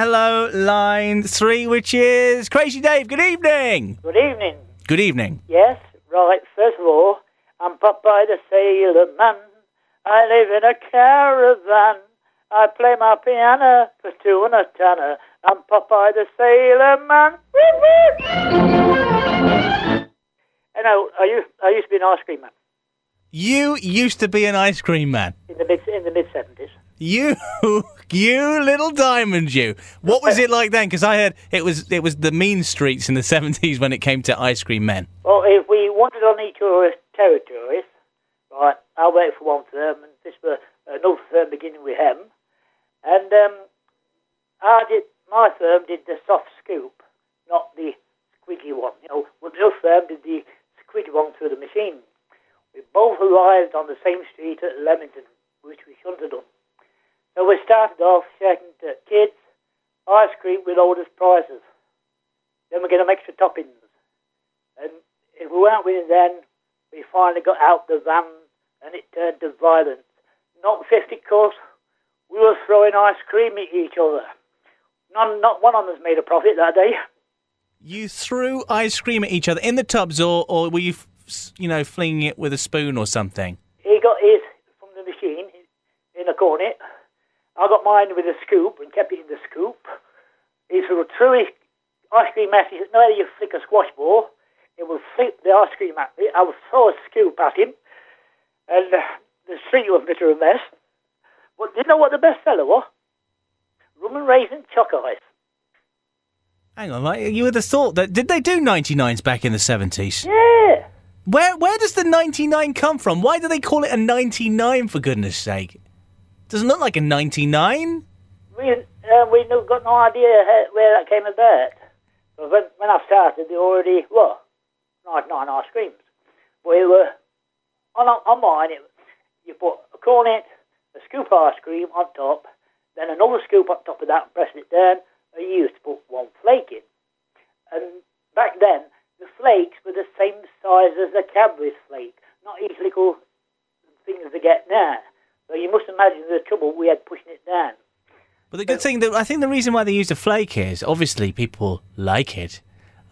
hello, line three, which is Crazy Dave. Good evening. Good evening. Good evening. Yes, right. First of all, I'm Popeye the Sailor Man. I live in a caravan. I play my piano for two and a tanner. I'm Popeye the Sailor Man. You know, I used, I used to be an ice cream man You used to be an ice cream man. in the mid in the mid seventies. You, you little diamond, you. What was it like then? Because I heard it was it was the mean streets in the seventies when it came to ice cream men. Well, if we wanted on each other's territories, right, I worked for one firm, and this was another firm beginning with M, and um, I did my firm did the soft scoop, not the squeaky one. You know, well, the other firm did the squeaky one through the machine. We both arrived on the same street at Leamington, which we shouldn't have done. So we started off shouting to kids, ice cream with all these prizes. Then we get them extra toppings. And if we weren't winning then, we finally got out the van and it turned to violence. Not 50 course, we were throwing ice cream at each other. None, not one of us made a profit that day. You threw ice cream at each other in the tubs, or or were you, you know, flinging it with a spoon or something? He got his from the machine in a cornet. I got mine with a scoop and kept it in the scoop. He sort of threw ice cream at me. No, you flick a squash ball. It will flip the ice cream at me. I will throw a scoop at him. And uh, the street was a bit of a mess. But do you know what the best seller was? Rum and raisin choc ice. Hang on, like, you would have thought that. Did they do 99s back in the 70s? Yeah. Where where does the 99 come from? Why do they call it a 99 for goodness sake? Doesn't look like a 99. We, uh, we got no idea how, where that came about. But when, when I started, they already were 99 ice creams. We were on, on mine, it, you put a cornet, a scoop of ice cream on top, then another scoop on top of that and pressed it down, and you used to put one flake in. And back then, the flakes were the same size as a Cadbury's flake, not little things they get now. So you must imagine the trouble we had pushing it down. But the good thing that I think the reason why they used a flake is obviously people like it.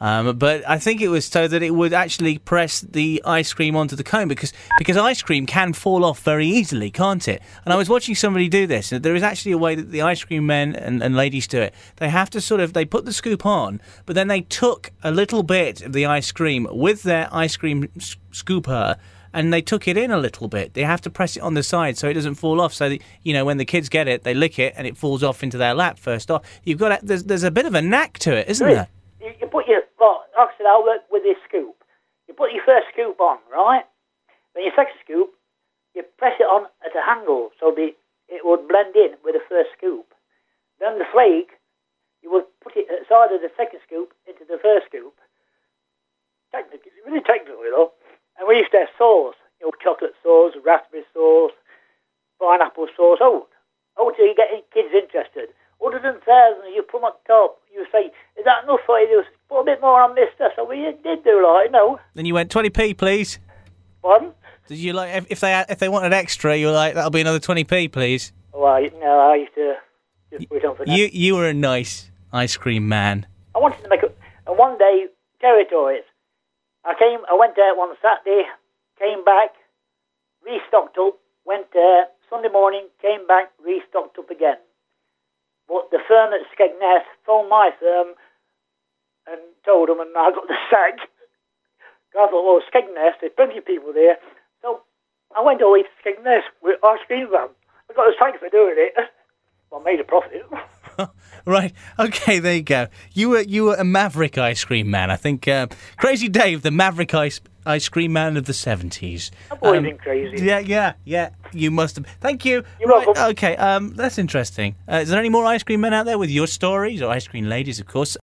Um, but I think it was so that it would actually press the ice cream onto the cone because because ice cream can fall off very easily, can't it? And I was watching somebody do this. And there is actually a way that the ice cream men and, and ladies do it. They have to sort of they put the scoop on, but then they took a little bit of the ice cream with their ice cream s- scooper and they took it in a little bit. They have to press it on the side so it doesn't fall off. So that, you know when the kids get it, they lick it and it falls off into their lap first off. You've got to, there's there's a bit of a knack to it, isn't There is. there? You, you put your, well, like I said, I work with this scoop. You put your first scoop on, right? Then your second scoop, you press it on at a angle so the, it would blend in with the first scoop. Then the flake, you would put it at the side of the second scoop into the first scoop. Technically, really technical, you know. And we used to have sauce, you know, chocolate sauce, raspberry sauce, pineapple sauce. Oh, oh, till you get kids interested. Other than thousand, you put 'em on top. You say, "Is that enough for you?" Put a bit more on this stuff. So we did do like, you know. Then you went twenty p, please. Pardon? Did you like if, they if they wanted extra, you were like that'll be another twenty p, please. Oh, I, no, I used to just put it on for that. You you were a nice ice cream man. I wanted to make a, a one day territories. I came, I went there one Saturday, came back, restocked up, went there Sunday morning, came back, restocked up again. But the firm at Skegness phoned my firm and told them, and I got the sack. I thought, well, Skegness, there's plenty of people there. So I went away to Skegness with ice cream van. I got the sack for doing it. Well, I made a profit. Right. Okay. There you go. You were you were a maverick ice cream man. I think uh, Crazy Dave, the maverick ice ice cream man of the seventies. I've always been crazy. Yeah, yeah, yeah. You must have. Thank you. You're Right, welcome. Okay. Um, that's interesting. Uh, is there any more ice cream men out there with your stories or ice cream ladies, of course?